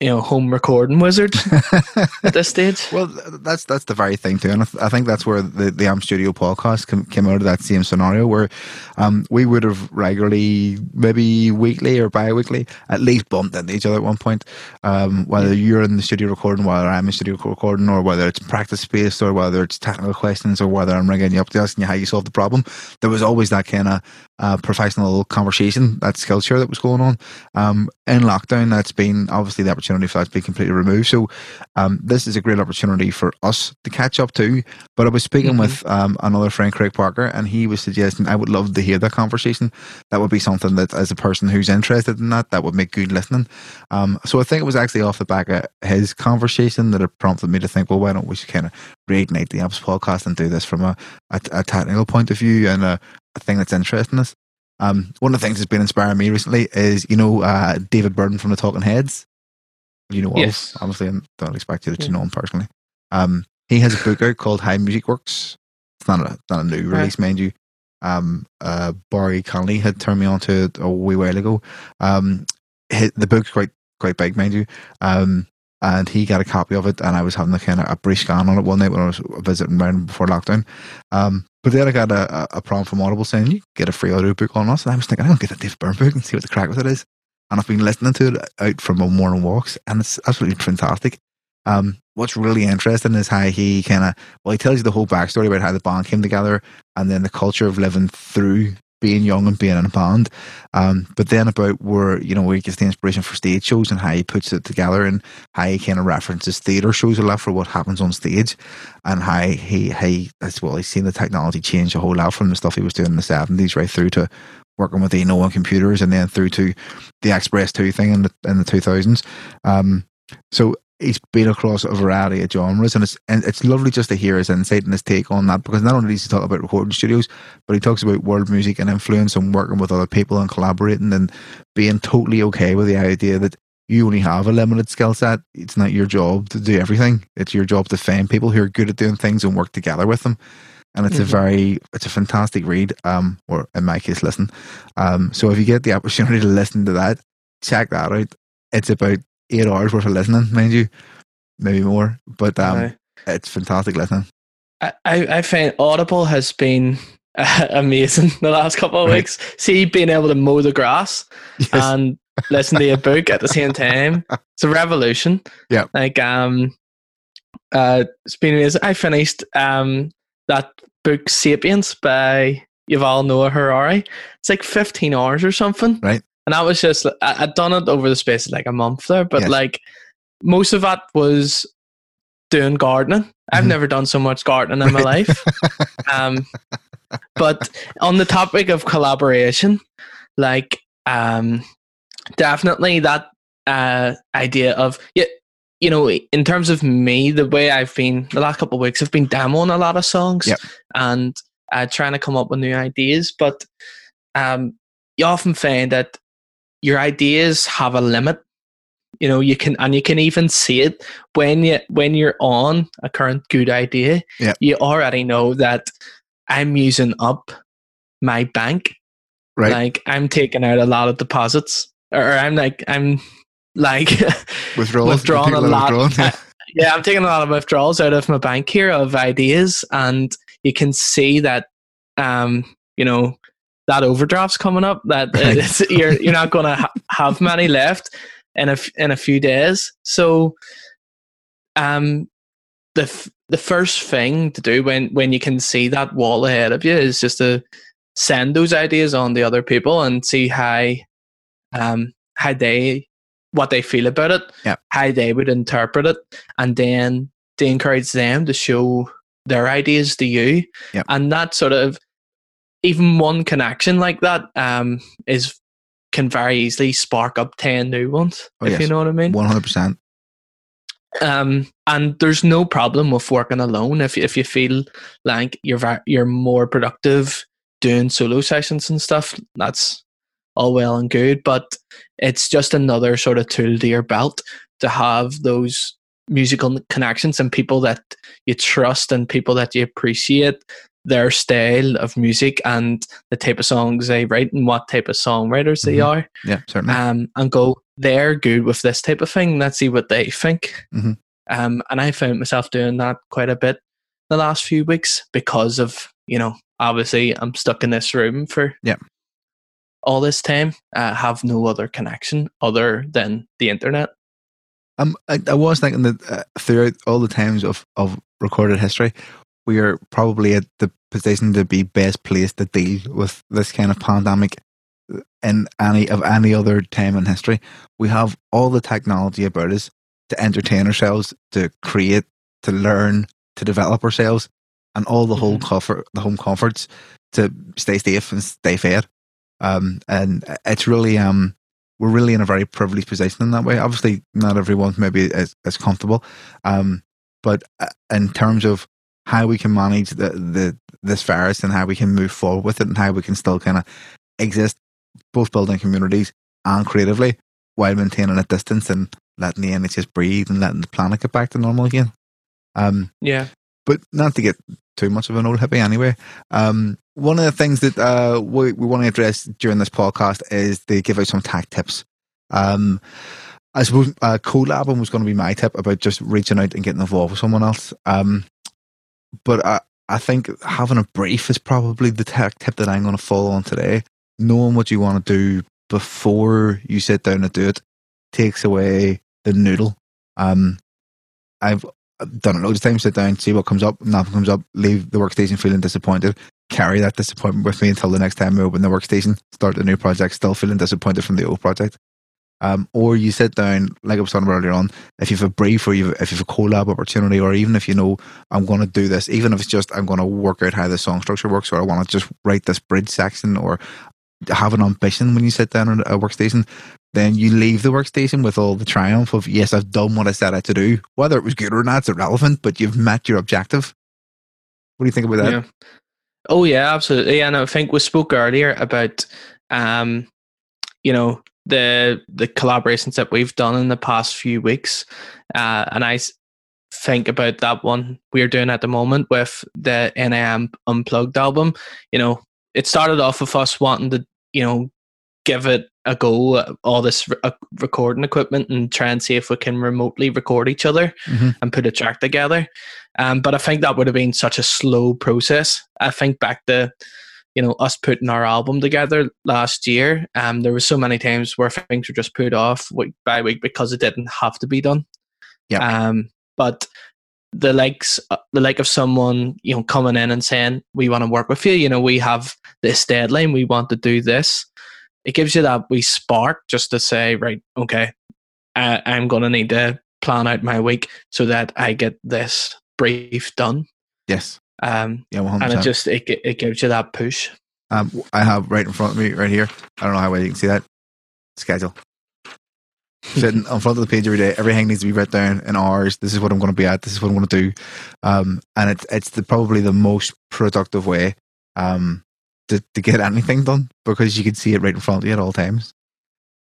you know home recording wizard at this stage. Well, that's that's the very thing too, and I, th- I think that's where the the Amp Studio podcast came, came out of that same scenario where um, we would have regularly, maybe weekly or bi-weekly, at least bumped into each other at one point. Um, whether yeah. you're in the studio recording, whether I'm in the studio recording, or whether it's practice space, or whether it's technical questions, or whether I'm ringing you up to asking you how you solve the problem, there was always that kind of uh, professional conversation, that skill share that was going on. Um, in lockdown, that's been obviously the opportunity for that to be completely removed. So um, this is a great opportunity for us to catch up too. But I was speaking mm-hmm. with um, another friend, Craig Parker, and he was suggesting I would love to hear that conversation. That would be something that, as a person who's interested in that, that would make good listening. Um, so I think it was actually off the back of his conversation that it prompted me to think, well, why don't we just kind of reignite the Amps podcast and do this from a, a, a technical point of view and a, a thing that's interesting us. Um, one of the things that's been inspiring me recently is, you know, uh, David Byrne from the Talking Heads. You know, yes. obviously, I don't expect you to yeah. know him personally. Um, he has a book out called How Music Works. It's not a, not a new release, right. mind you. Um, uh, Barry Connolly had turned me on to it a wee while ago. Um, his, the book's quite quite big, mind you. Um, and he got a copy of it, and I was having a kind of a brief scan on it one night when I was visiting around before lockdown. Um, but then I got a, a prompt from Audible saying you get a free audio book on us, and I was thinking gonna get that Dave Byrne book and see what the crack with it is. And I've been listening to it out from my morning walks, and it's absolutely fantastic. Um, what's really interesting is how he kind of well, he tells you the whole backstory about how the band came together, and then the culture of living through being young and being in a band. Um, but then about where, you know, where he gets the inspiration for stage shows and how he puts it together and how he kind of references theatre shows a lot for what happens on stage and how he, he as well, he's seen the technology change a whole lot from the stuff he was doing in the 70s right through to working with Eno on computers and then through to the X-Press 2 thing in the, in the 2000s. Um, so he's been across a variety of genres, and it's and it's lovely just to hear his insight and his take on that. Because not only does he talk about recording studios, but he talks about world music and influence and working with other people and collaborating and being totally okay with the idea that you only have a limited skill set. It's not your job to do everything. It's your job to find people who are good at doing things and work together with them. And it's mm-hmm. a very, it's a fantastic read. Um, or in my case, listen. Um, so if you get the opportunity to listen to that, check that out. It's about eight hours worth of listening, mind you, maybe more. But um, right. it's fantastic listening. I, I find Audible has been uh, amazing the last couple of right. weeks. See, being able to mow the grass yes. and listen to a book at the same time. It's a revolution. Yeah. Like um uh it's been amazing. I finished um that book Sapiens by Yuval Noah Harari. It's like 15 hours or something. Right and I was just I, had done it over the space of like a month there, but yes. like most of that was doing gardening. I've mm-hmm. never done so much gardening in my life. Um, but on the topic of collaboration, like um, definitely that uh, idea of yeah, you know, in terms of me, the way I've been the last couple of weeks, I've been demoing a lot of songs yep. and uh, trying to come up with new ideas. But um, you often find that your ideas have a limit you know you can and you can even see it when you when you're on a current good idea Yeah. you already know that i'm using up my bank Right. like i'm taking out a lot of deposits or i'm like i'm like Withdrawals. withdrawn People a lot. withdrawn. yeah i'm taking a lot of withdrawals out of my bank here of ideas and you can see that um you know that overdraft's coming up that Right. you're you're not going to ha- have many left in a f- in a few days so um the f- the first thing to do when when you can see that wall ahead of you is just to send those ideas on to other people and see how um how they what they feel about it Yeah. how they would interpret it and then to encourage them to show their ideas to you Yep. and that sort of even one connection like that um is can very easily spark up 10 new ones Oh, if yes. you know what i mean One hundred percent. um, and there's no problem with working alone if if you feel like you're va- you're more productive doing solo sessions and stuff. That's all well and good, but it's just another sort of tool to your belt to have those musical connections and people that you trust and people that you appreciate their style of music and the type of songs they write and what type of songwriters they Mhm. are Yeah, certainly. um, and go, they're good with this type of thing. Let's see what they think. Mhm. Um, and I found myself doing that quite a bit the last few weeks because of, you know, obviously I'm stuck in this room for Yeah. all this time. I have no other connection other than the internet. Um, I, I was thinking that uh, throughout all the times of, of recorded history, we are probably at the position to be best placed to deal with this kind of pandemic in any of any other time in history. We have all the technology about us to entertain ourselves, to create, to learn, to develop ourselves, and all the whole Mhm. comfort, the home comforts to stay safe and stay fed. Um, and it's really um, we're really in a very privileged position in that way. Obviously, not everyone's maybe as, as comfortable, um, but uh, in terms of how we can manage the, the this virus and how we can move forward with it and how we can still kind of exist, both building communities and creatively while maintaining a distance and letting the NHS breathe and letting the planet get back to normal again. Um, Yeah. but not to get too much of an old hippie anyway. Um, one of the things that uh, we, we want to address during this podcast is to give out some tag tips. Um, I suppose uh, collabing was going to be my tip about just reaching out and getting involved with someone else. Um, but I, I think having a brief is probably the tech tip that I'm going to follow on today. Knowing what you want to do before you sit down to do it takes away the noodle. Um, I've done it loads of times. Sit down, see what comes up. Nothing comes up. Leave the workstation feeling disappointed. Carry that disappointment with me until the next time I open the workstation. Start a new project, still feeling disappointed from the old project. Um, or you sit down, like I was talking about earlier on. If you have a brief, or you if you have a collab opportunity, or even if you know I'm going to do this, even if it's just I'm going to work out how the song structure works, or I want to just write this bridge section, or have an ambition when you sit down at a workstation, then you leave the workstation with all the triumph of yes, I've done what I set out to do. Whether it was good or not, it's irrelevant, but you've met your objective. What do you think about that? Yeah. Oh yeah, absolutely. And I think we spoke earlier about um, you know, the the collaborations that we've done in the past few weeks. Uh, and I think about that one we're doing at the moment with the NAM Unplugged album. You know, it started off with us wanting to, you know, give it a go, uh, all this re- uh, recording equipment, and try and see if we can remotely record each other Mhm. and put a track together. Um, but I think that would have been such a slow process. I think back to, you know, us putting our album together last year. Um, there were so many times where things were just put off week by week because it didn't have to be done. Yeah. Um, but the likes, uh, the like of someone, you know, coming in and saying, "We want to work with you." You know, we have this deadline. We want to do this. It gives you that wee spark just to say, right, okay, I, I'm going to need to plan out my week so that I get this brief done. Yes. Um, Yeah, one and it just it, it gives you that push. Um, I have right in front of me, right here. I don't know how well you can see that schedule. Sitting on front of the page every day, everything needs to be written down in hours. This is what I'm going to be at. This is what I'm going to do, um, and it's it's the, probably the most productive way um, to to get anything done because you can see it right in front of you at all times.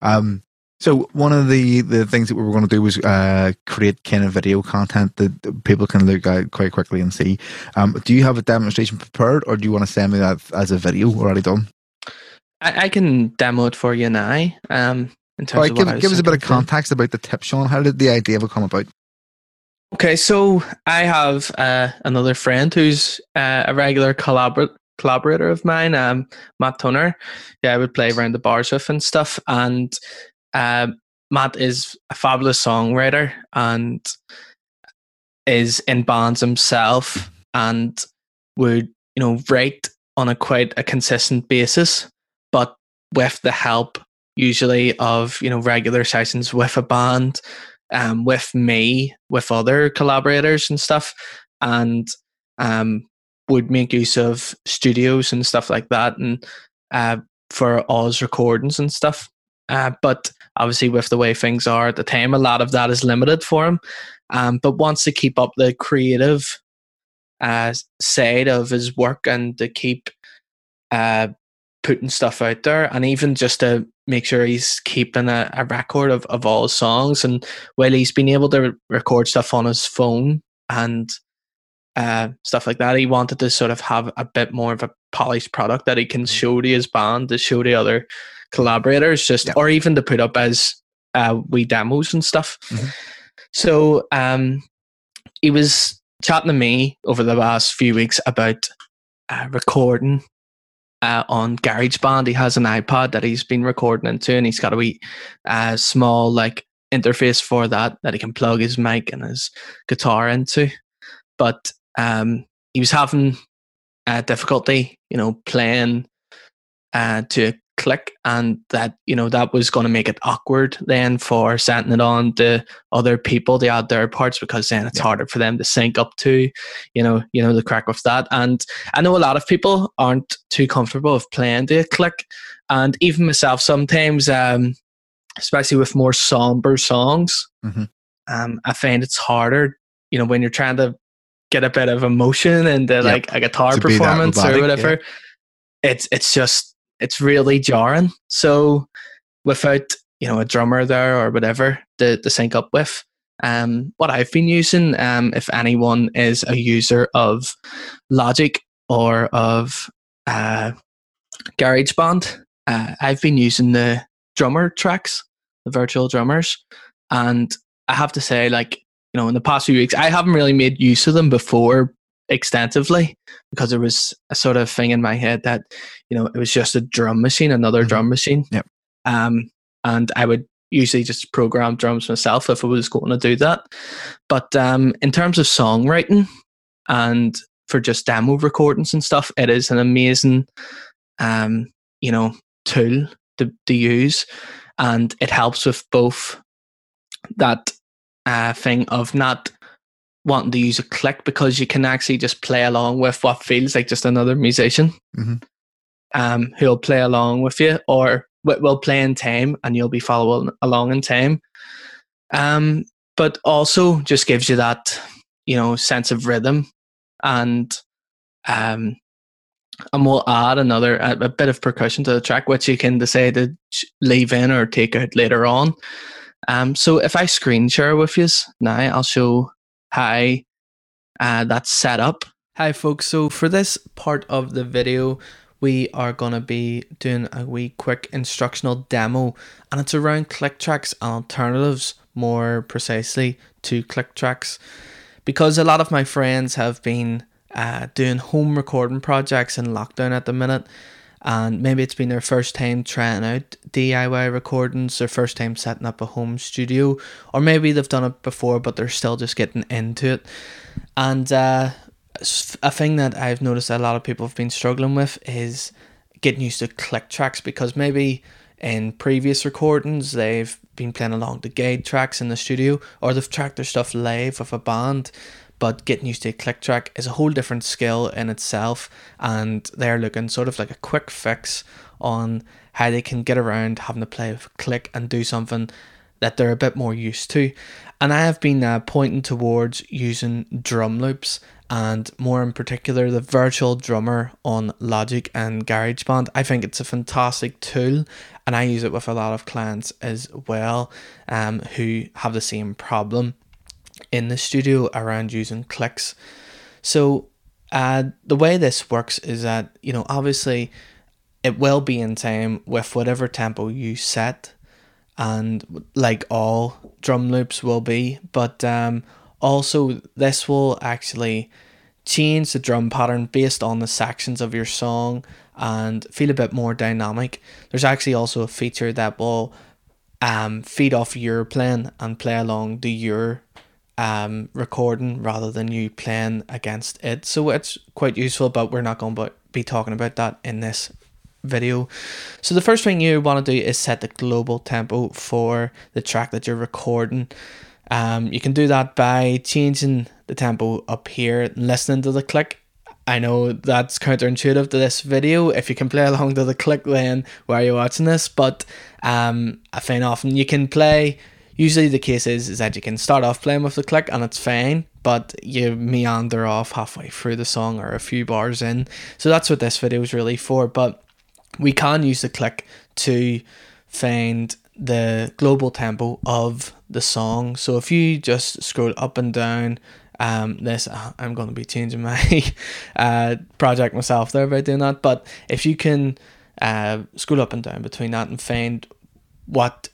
Um, So one of the the things that we were going to do was uh, create kind of video content that people can look at quite quickly and see. Um, do you have a demonstration prepared, or do you want to send me that as a video already done? I, I can demo it for you now. Um, in terms right, of give, give us a bit of context about the tip, Sean. How did the idea ever come about? Okay, so I have uh, another friend who's uh, a regular collabor- collaborator of mine, um, Matt Tunner. Yeah, I would play around the bars with and stuff. And uh, Matt is a fabulous songwriter and is in bands himself and would, you know, write on a quite a consistent basis, but with the help usually of, you know, regular sessions with a band um, with me, with other collaborators and stuff, and um, would make use of studios and stuff like that, and uh, for his recordings and stuff. Uh, but obviously, with the way things are at the time, a lot of that is limited for him. Um, but wants to keep up the creative uh, side of his work and to keep uh, putting stuff out there, and even just to make sure he's keeping a, a record of, of all his songs. And while he's been able to record stuff on his phone and uh, stuff like that, he wanted to sort of have a bit more of a polished product that he can show to his band, to show to other collaborators, just Yeah. or even to put up as uh, wee demos and stuff. Mhm. So um, he was chatting to me over the last few weeks about uh, recording uh, on GarageBand. He has an iPod that he's been recording into, and he's got a wee uh, small like interface for that that he can plug his mic and his guitar into. But um, he was having uh, difficulty, you know, playing uh, to click, and that you know that was going to make it awkward then for sending it on to other people to add their parts because then it's Yeah. harder for them to sync up to, you know, you know the crack with that. And I know a lot of people aren't too comfortable with playing to a click, and even myself sometimes, um, especially with more somber songs, Mhm. um, I find it's harder, you know, when you're trying to get a bit of emotion into like a guitar To performance robotic, or whatever. It's it's just it's really jarring. So without you know a drummer there or whatever to, to sync up with. Um, what I've been using, um, if anyone is a user of Logic or of uh, GarageBand, uh, I've been using the drummer tracks, the virtual drummers, and I have to say, like you know, in the past few weeks, I haven't really made use of them before extensively because there was a sort of thing in my head that you know it was just a drum machine, another Mhm. drum machine. Yep. Um, and I would usually just program drums myself if I was going to do that. But um, in terms of songwriting and for just demo recordings and stuff, it is an amazing, um, you know, tool to, to use, and it helps with both that uh, thing of not wanting to use a click because you can actually just play along with what feels like just another musician Mhm. um, who'll play along with you or wi- will play in time and you'll be following along in time. Um, but also just gives you that, you know, sense of rhythm and um, and we'll add another a, a bit of percussion to the track, which you can decide to leave in or take out later on. Um, so if I screen share with you now, I'll show how uh, that's set up. Hi, folks. So for this part of the video, we are going to be doing a wee quick instructional demo, and it's around click tracks and alternatives, more precisely to click tracks. Because a lot of my friends have been uh, doing home recording projects in lockdown at the minute, and maybe it's been their first time trying out DIY recordings, their first time setting up a home studio, or maybe they've done it before but they're still just getting into it. And uh, a thing that I've noticed a lot of people have been struggling with is getting used to click tracks because maybe in previous recordings they've been playing along the guide tracks in the studio or they've tracked their stuff live with a band but getting used to click track is a whole different skill in itself and they're looking sort of like a quick fix on how they can get around having to play with click and do something that they're a bit more used to and i have been uh, pointing towards using drum loops and more in particular the virtual drummer on Logic and GarageBand. I think it's a fantastic tool and I use it with a lot of clients as well um, who have the same problem in the studio around using clicks. So uh, the way this works is that, you know, obviously it will be in time with whatever tempo you set and like all drum loops will be, but um, also this will actually change the drum pattern based on the sections of your song and feel a bit more dynamic. There's actually also a feature that will um, feed off your plan and play along to your um, recording rather than you playing against it. So it's quite useful, but we're not going to be talking about that in this video. So the first thing you want to do is set the global tempo for the track that you're recording. Um, you can do that by changing the tempo up here listening to the click. I know that's counterintuitive to this video. If you can play along to the click, then why are you watching this? But um, I find often you can play usually the case is, is that you can start off playing with the click and it's fine, but you meander off halfway through the song or a few bars in. So that's what this video is really for. But we can use the click to find the global tempo of the song. So if you just scroll up and down, um, this uh, I'm going to be changing my uh, project myself there by doing that. But if you can uh, scroll up and down between that and find what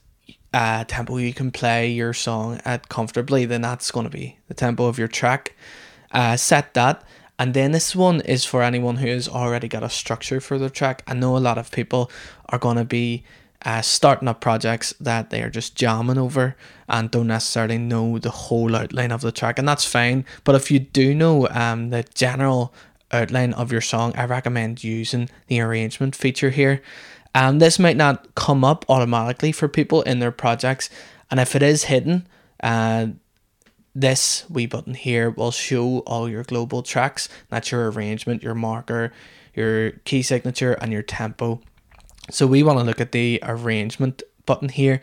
uh, tempo you can play your song at comfortably, then that's going to be the tempo of your track. Uh, set that. And then this one is for anyone who has already got a structure for their track. I know a lot of people are going to be uh, starting up projects that they are just jamming over and don't necessarily know the whole outline of the track, and that's fine. But if you do know um, the general outline of your song, I recommend using the arrangement feature here. Um, this might not come up automatically for people in their projects, and if it is hidden, uh, this wee button here will show all your global tracks. That's your arrangement, your marker, your key signature, and your tempo. So we want to look at the arrangement button here.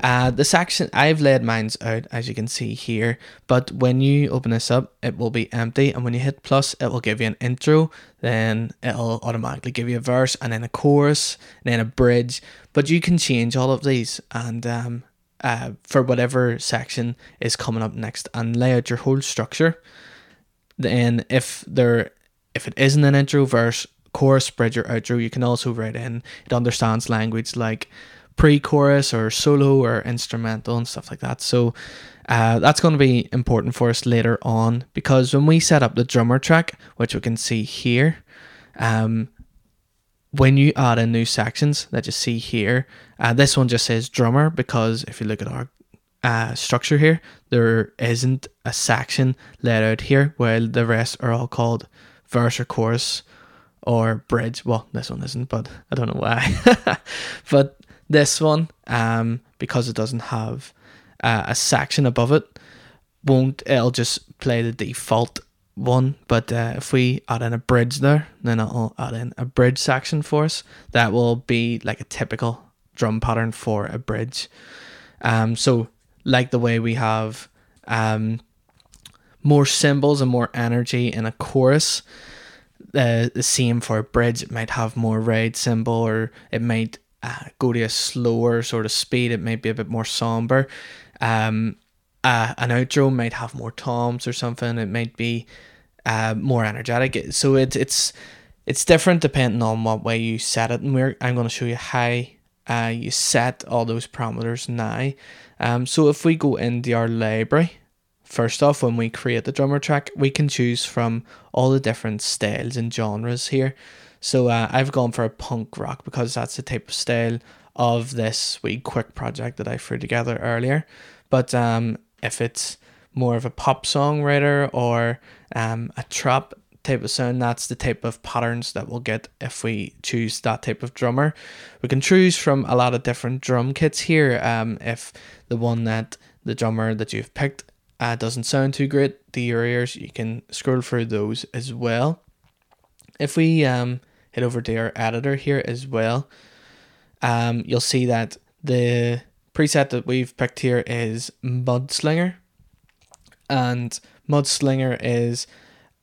Uh, the section I've laid mine's out as you can see here, but when you open this up, it will be empty, and when you hit plus, it will give you an intro. Then it'll automatically give you a verse, and then a chorus, and then a bridge. But you can change all of these, and um, uh, for whatever section is coming up next, and lay out your whole structure. Then if there, if it isn't an intro, verse, chorus, bridge, or outro, you can also write in. It understands language like pre-chorus or solo or instrumental and stuff like that. So uh, that's going to be important for us later on because when we set up the drummer track, which we can see here, um, when you add in new sections that you see here, uh, this one just says drummer because if you look at our uh, structure here, there isn't a section laid out here, while the rest are all called verse or chorus or bridge. Well, this one isn't, but I don't know why. but this one, um, because it doesn't have uh, a section above it, won't it'll just play the default one. But uh, if we add in a bridge there, then it'll add in a bridge section for us. That will be like a typical drum pattern for a bridge. Um, so like the way we have um, more cymbals and more energy in a chorus. Uh, the same for a bridge, it might have more ride cymbal, or it might uh, go to a slower sort of speed. It might be a bit more somber. Um, uh, an outro might have more toms or something. It might be uh, more energetic. So it, it's it's different depending on what way you set it. And we're I'm going to show you how uh, you set all those parameters now. Um, so if we go into our library, first off, when we create the drummer track, we can choose from all the different styles and genres here. So uh, I've gone for a punk rock because that's the type of style of this wee quick project that I threw together earlier. But um, if it's more of a pop songwriter or um, a trap type of sound, that's the type of patterns that we'll get if we choose that type of drummer. We can choose from a lot of different drum kits here. Um, if the one that the drummer that you've picked uh, doesn't sound too great to your ears, you can scroll through those as well. If we um, head over to our editor here as well, um, you'll see that the preset that we've picked here is Mudslinger. And Mudslinger is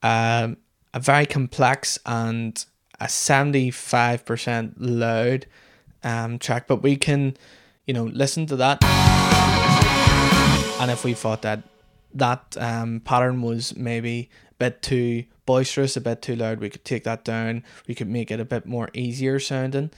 um, a very complex and a 75% loud um, track, but we can, you know, listen to that. And if we thought that that um, pattern was maybe bit too boisterous, a bit too loud, we could take that down. We could make it a bit more easier sounding.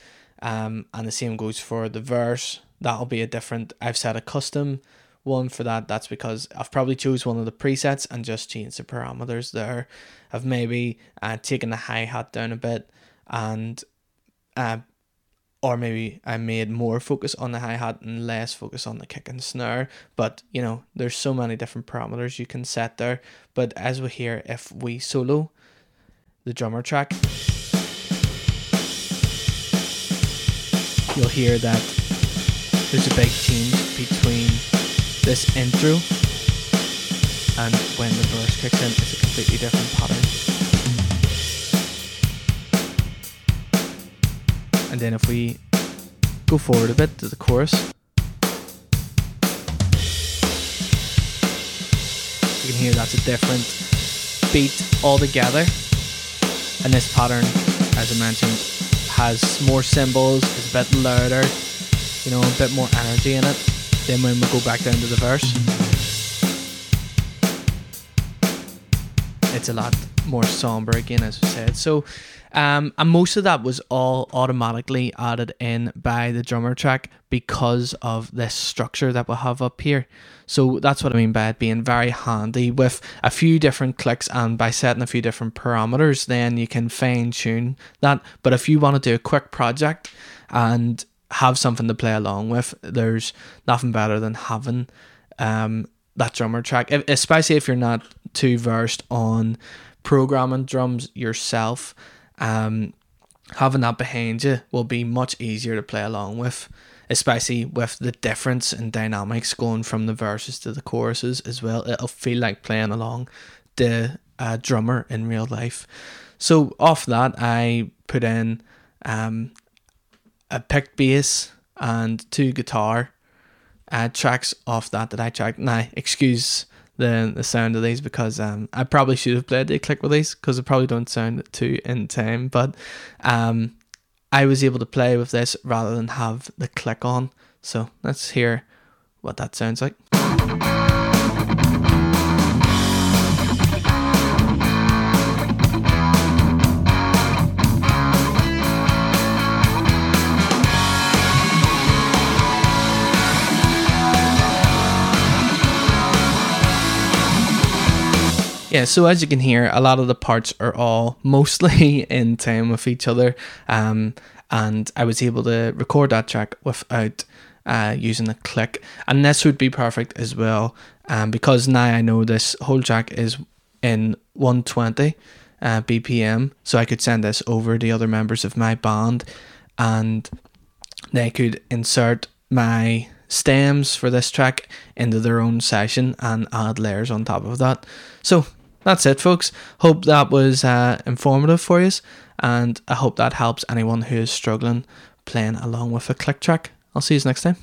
Um, and the same goes for the verse. That'll be a different. I've set a custom one for that. That's because I've probably chose one of the presets and just changed the parameters there. I've maybe uh, taken the hi hat down a bit and uh, or maybe I made more focus on the hi hat and less focus on the kick and snare. But you know, there's so many different parameters you can set there. But as we hear, if we solo the drummer track, you'll hear that there's a big change between this intro and when the verse kicks in, it's a completely different pattern. And then if we go forward a bit to the chorus, you can hear that's a different beat altogether. And this pattern, as I mentioned, has more cymbals, is a bit louder, you know, a bit more energy in it. Then when we go back down to the verse, it's a lot more somber again, as we said. So, um, and most of that was all automatically added in by the drummer track because of this structure that we have up here. So that's what I mean by it being very handy with a few different clicks and by setting a few different parameters, then you can fine tune that. But if you want to do a quick project and have something to play along with. There's nothing better than having um, that drummer track, especially if you're not too versed on programming drums yourself. Um, having that behind you will be much easier to play along with, especially with the difference in dynamics going from the verses to the choruses as well. It'll feel like playing along the uh, drummer in real life. So off that, I put in um, a picked bass and two guitar uh, tracks off that that I tracked. Now, excuse the the sound of these because um I probably should have played the click these because it probably don't sound too in time, but um I was able to play with this rather than have the click on. So let's hear what that sounds like. Yeah, so as you can hear, a lot of the parts are all mostly in time with each other. Um, and I was able to record that track without uh, using a click. And this would be perfect as well, um, because now I know this whole track is in 120 uh, BPM, so I could send this over to other members of my band, and they could insert my stems for this track into their own session and add layers on top of that. So that's it, folks. Hope that was uh, informative for you, and I hope that helps anyone who is struggling playing along with a click track. I'll see you next time.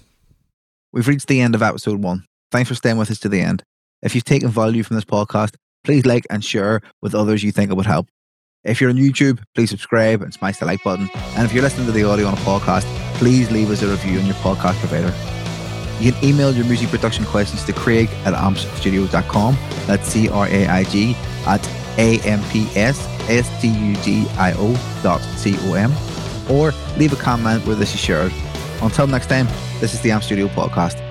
We've reached the end of episode one. Thanks for staying with us to the end. If you've taken value from this podcast, please like and share with others you think it would help. If you're on YouTube, please subscribe and smash the like button. And if you're listening to the audio on a podcast, please leave us a review on your podcast provider. You can email your music production questions to craig at ampsstudio.com. That's C R A I G at A M P S S T U D I O dot C O M. Or leave a comment where this is shared. Until next time, this is the Amp Studio Podcast.